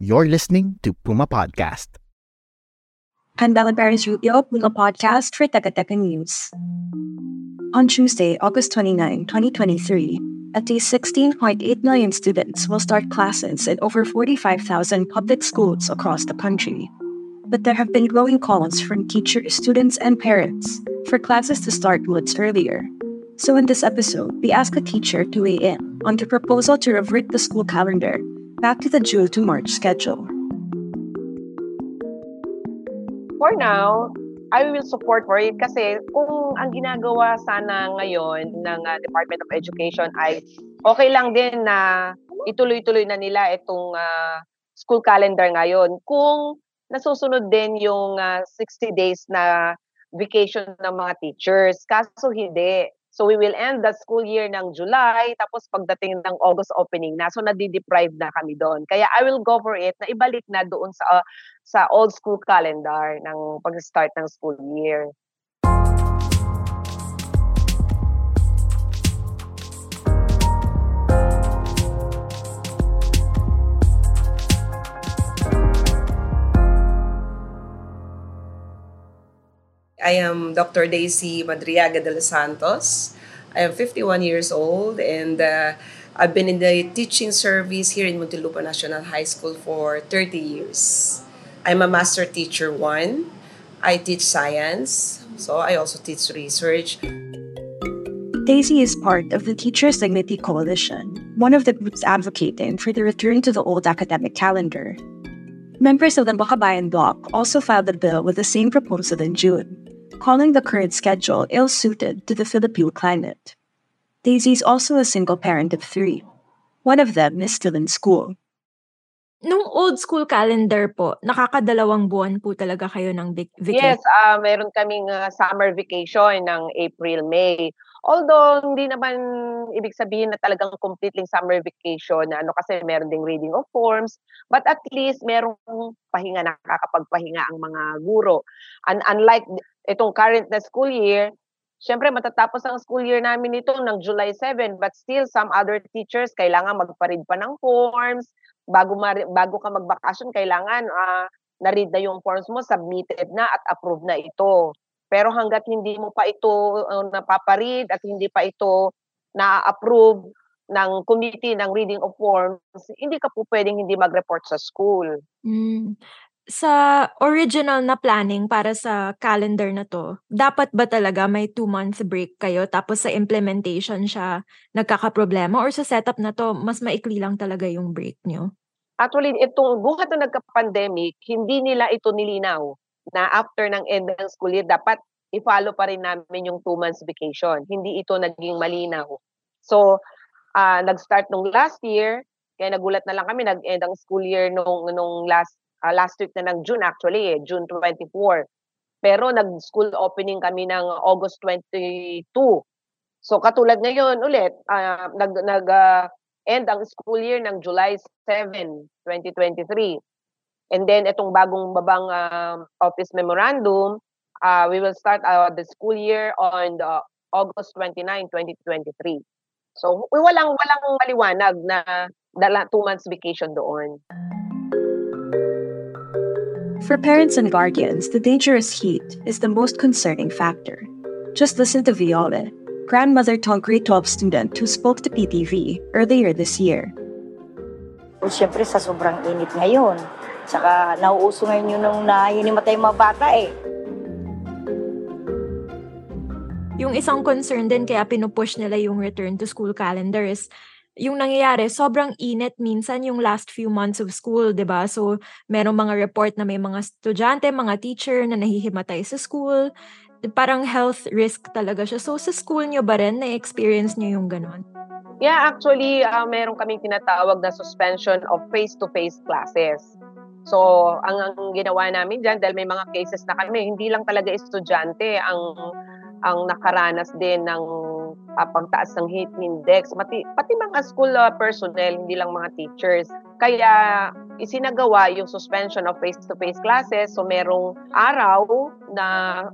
You're listening to Puma Podcast. I'm Bella Paris Rubio, Puma Podcast for Teka News. On Tuesday, August 29, 2023, at least 16.8 million students will start classes in over 45,000 public schools across the country. But there have been growing calls from teachers, students, and parents for classes to start months earlier. So in this episode, we ask a teacher to weigh in on the proposal to revert the school calendar back to the June to March schedule. For now, I will support for it kasi kung ang ginagawa sana ngayon ng uh, Department of Education ay okay lang din na ituloy-tuloy na nila itong uh, school calendar ngayon. Kung nasusunod din yung uh, 60 days na vacation ng mga teachers. Kaso hindi. So we will end the school year ng July, tapos pagdating ng August opening na, so nadi-deprive na kami doon. Kaya I will go for it na ibalik na doon sa uh, sa old school calendar ng pag-start ng school year. I am Dr. Daisy Madriaga de los Santos. I am 51 years old and uh, I've been in the teaching service here in Muntinlupa National High School for 30 years. I'm a master teacher one. I teach science, so I also teach research. Daisy is part of the Teachers Dignity Coalition, one of the groups advocating for the return to the old academic calendar. Members of the Bakabayan bloc also filed a bill with the same proposal in June, calling the current schedule ill suited to the Philippine climate. Daisy is also a single parent of three. One of them is still in school. Nung old school calendar po, nakakadalawang buwan po talaga kayo ng vac- vacation? Yes, uh, meron kaming uh, summer vacation ng April, May. Although, hindi naman ibig sabihin na talagang completely summer vacation na ano kasi meron ding reading of forms, but at least merong pahinga, nakakapagpahinga ang mga guro. And unlike itong current na school year, Siyempre, matatapos ang school year namin nito ng July 7, but still some other teachers kailangan magparid pa ng forms, bago ma- bago ka magbakasyon kailangan uh, na-read na yung forms mo, submitted na at approved na ito. Pero hanggat hindi mo pa ito uh, napaparead at hindi pa ito na-approve ng committee ng reading of forms, hindi ka po pwedeng hindi mag-report sa school. Mm sa original na planning para sa calendar na to, dapat ba talaga may two months break kayo tapos sa implementation siya nagkakaproblema or sa setup na to, mas maikli lang talaga yung break nyo? Actually, itong buhat na nagka-pandemic, hindi nila ito nilinaw na after ng end ng school year, dapat i-follow pa rin namin yung two months vacation. Hindi ito naging malinaw. So, uh, nag-start nung last year, kaya nagulat na lang kami, nag-end ang school year nung, nung last uh, last week na ng June actually, eh, June 24. Pero nag-school opening kami ng August 22. So katulad ngayon ulit, uh, nag, nag uh, end ang school year ng July 7, 2023. And then itong bagong babang uh, office memorandum, uh, we will start uh, the school year on the August 29, 2023. So walang walang maliwanag na dala two months vacation doon. For parents and guardians, the dangerous heat is the most concerning factor. Just listen to Viola, grandmother to a grade 12 student who spoke to PTV earlier this year. Siyempre sa sobrang init ngayon. Saka nauuso ngayon yun nung nahinimatay mga bata eh. Yung isang concern din kaya pinupush nila yung return to school calendar is yung nangyayari, sobrang init minsan yung last few months of school, 'di ba? So, merong mga report na may mga estudyante, mga teacher na nahihimatay sa school. parang health risk talaga siya. So sa school nyo ba rin, na-experience nyo yung ganon? Yeah, actually, uh, meron kaming tinatawag na suspension of face-to-face classes. So, ang, ang ginawa namin dyan, dahil may mga cases na kami, hindi lang talaga estudyante ang ang nakaranas din ng uh, pagtaas ng heat index, pati, pati mga school uh, personnel, hindi lang mga teachers. Kaya isinagawa yung suspension of face-to-face classes. So merong araw na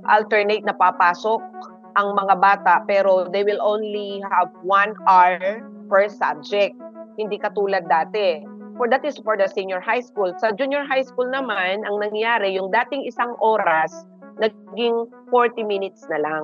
alternate na papasok ang mga bata pero they will only have one hour per subject. Hindi katulad dati. For that is for the senior high school. Sa junior high school naman, ang nangyari, yung dating isang oras, naging 40 minutes na lang.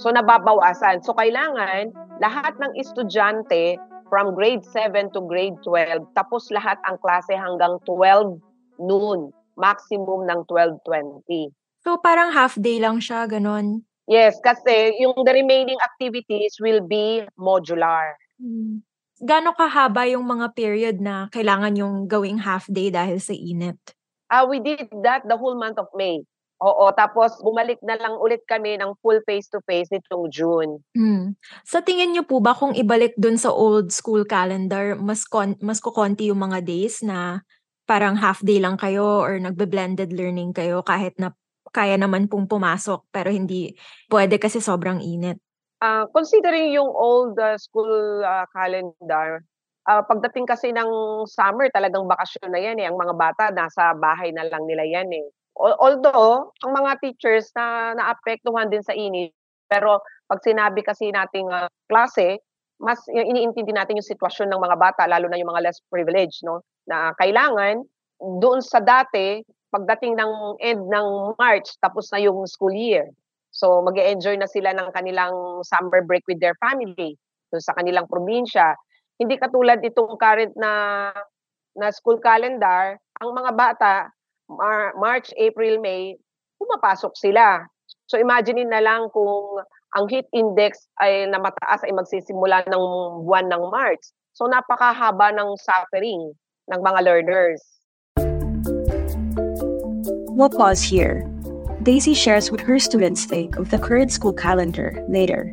So nababawasan. So kailangan lahat ng estudyante from grade 7 to grade 12, tapos lahat ang klase hanggang 12 noon, maximum ng 12.20. So parang half day lang siya, ganon? Yes, kasi yung the remaining activities will be modular. Hmm. Gano'ng kahaba yung mga period na kailangan yung gawing half day dahil sa init? Uh, we did that the whole month of May. Oo, tapos bumalik na lang ulit kami ng full face-to-face nitong June. Hmm. Sa tingin niyo po ba kung ibalik dun sa old school calendar, mas kon mas kukonti yung mga days na parang half day lang kayo or nagbe-blended learning kayo kahit na kaya naman pong pumasok pero hindi pwede kasi sobrang init? Uh, considering yung old uh, school uh, calendar, uh, pagdating kasi ng summer, talagang bakasyon na yan eh. Ang mga bata, nasa bahay na lang nila yan eh. Although, ang mga teachers na naapektuhan din sa init, pero pag sinabi kasi nating uh, klase, mas iniintindi natin yung sitwasyon ng mga bata, lalo na yung mga less privileged, no? Na kailangan, doon sa dati, pagdating ng end ng March, tapos na yung school year. So, mag enjoy na sila ng kanilang summer break with their family, doon sa kanilang probinsya. Hindi katulad itong current na na school calendar, ang mga bata Mar- March, April, May, pumapasok sila. So imagine na lang kung ang heat index ay na mataas ay magsisimula ng buwan ng March. So napakahaba ng suffering ng mga learners. We'll pause here. Daisy shares what her students think of the current school calendar later.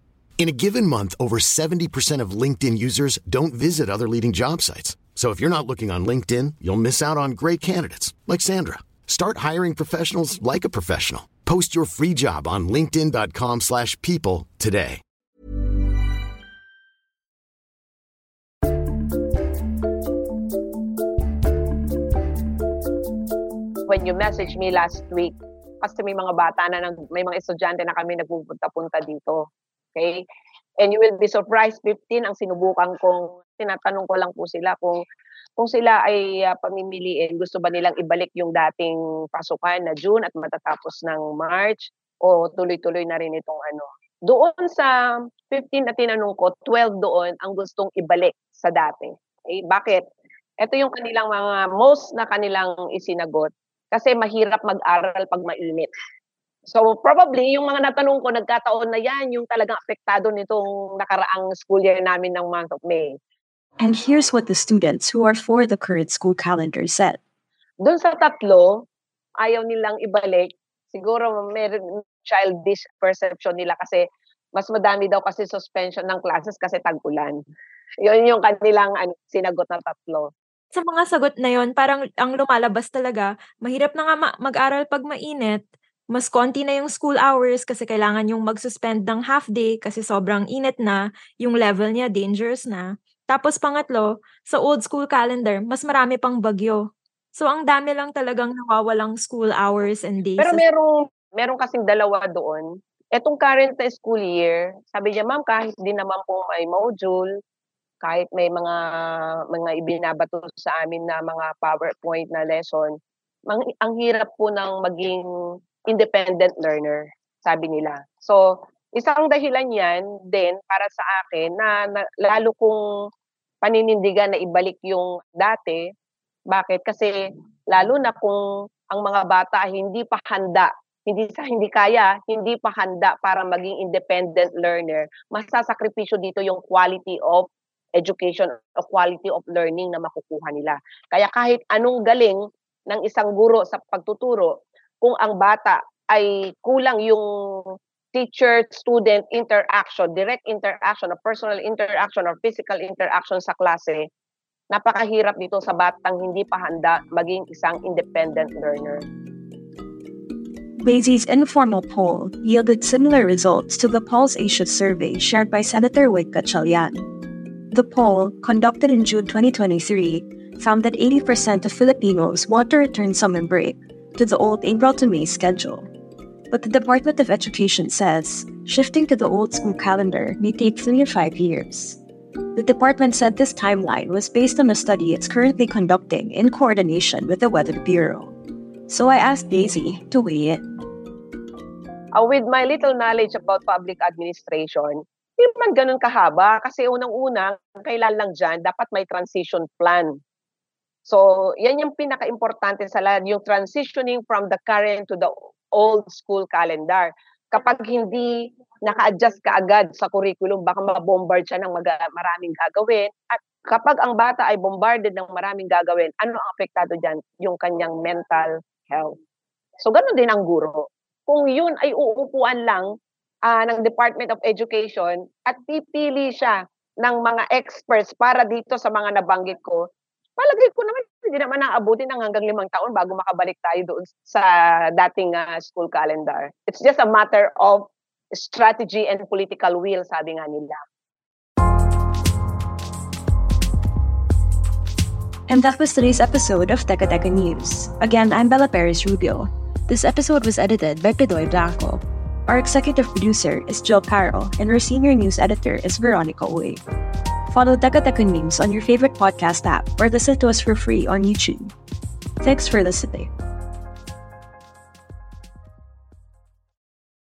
In a given month, over 70% of LinkedIn users don't visit other leading job sites. So if you're not looking on LinkedIn, you'll miss out on great candidates like Sandra. Start hiring professionals like a professional. Post your free job on linkedin.com/people today. When you messaged me last week, kasi may mga bata na may mga estudyante na kami nagpupunta-punta dito. Okay? And you will be surprised, 15 ang sinubukan kong, tinatanong ko lang po sila kung kung sila ay uh, pamimiliin, gusto ba nilang ibalik yung dating pasukan na June at matatapos ng March o tuloy-tuloy na rin itong ano. Doon sa 15 na tinanong ko, 12 doon ang gustong ibalik sa dati. Okay? Bakit? Ito yung kanilang mga most na kanilang isinagot kasi mahirap mag-aral pag mainit. So probably yung mga natanong ko nagkataon na yan yung talagang apektado nitong nakaraang school year namin ng month of May. And here's what the students who are for the current school calendar said. Doon sa tatlo, ayaw nilang ibalik. Siguro meron childish perception nila kasi mas madami daw kasi suspension ng classes kasi tag-ulan. Yun yung kanilang ano, sinagot na tatlo. Sa mga sagot na yon, parang ang lumalabas talaga, mahirap na nga ma- mag-aral pag mainit, mas konti na yung school hours kasi kailangan yung mag-suspend ng half day kasi sobrang init na, yung level niya dangerous na. Tapos pangatlo, sa old school calendar, mas marami pang bagyo. So ang dami lang talagang nawawalang school hours and days. Pero merong, merong kasing dalawa doon. Etong current na school year, sabi niya, ma'am, kahit di naman po may module, kahit may mga mga ibinabato sa amin na mga PowerPoint na lesson, ang, ang hirap po ng maging independent learner, sabi nila. So, isang dahilan yan din para sa akin na, na lalo kong paninindigan na ibalik yung dati. Bakit? Kasi lalo na kung ang mga bata hindi pa handa hindi sa hindi kaya, hindi pa handa para maging independent learner, masasakripisyo dito yung quality of education o quality of learning na makukuha nila. Kaya kahit anong galing ng isang guro sa pagtuturo, kung ang bata ay kulang yung teacher-student interaction, direct interaction, or personal interaction, or physical interaction sa klase, napakahirap dito sa batang hindi pa handa maging isang independent learner. Bayesi's informal poll yielded similar results to the Pulse Asia survey shared by Senator Wade Gatchalian. The poll, conducted in June 2023, found that 80% of Filipinos want to return summer break to the old April to May schedule. But the Department of Education says shifting to the old school calendar may take three to five years. The department said this timeline was based on a study it's currently conducting in coordination with the Weather Bureau. So I asked Daisy to weigh in. Uh, with my little knowledge about public administration, hindi man ganun kahaba kasi unang-una, kailan lang dyan, dapat may transition plan. So, yan yung pinaka-importante sa lahat, yung transitioning from the current to the old school calendar. Kapag hindi naka-adjust ka agad sa curriculum, baka mabombard siya ng maraming gagawin. At kapag ang bata ay bombarded ng maraming gagawin, ano ang apektado dyan? Yung kanyang mental health. So, ganun din ang guro. Kung yun ay uupuan lang uh, ng Department of Education at pipili siya ng mga experts para dito sa mga nabanggit ko, palagay ko naman hindi naman naabutin ng hanggang limang taon bago makabalik tayo doon sa dating uh, school calendar. It's just a matter of strategy and political will, sabi nga nila. And that was today's episode of Teka Teka News. Again, I'm Bella Perez Rubio. This episode was edited by Pedoy Blanco. Our executive producer is Jill Carroll, and our senior news editor is Veronica Uy. Follow Teka Memes on your favorite podcast app or listen to us for free on YouTube. Thanks for listening.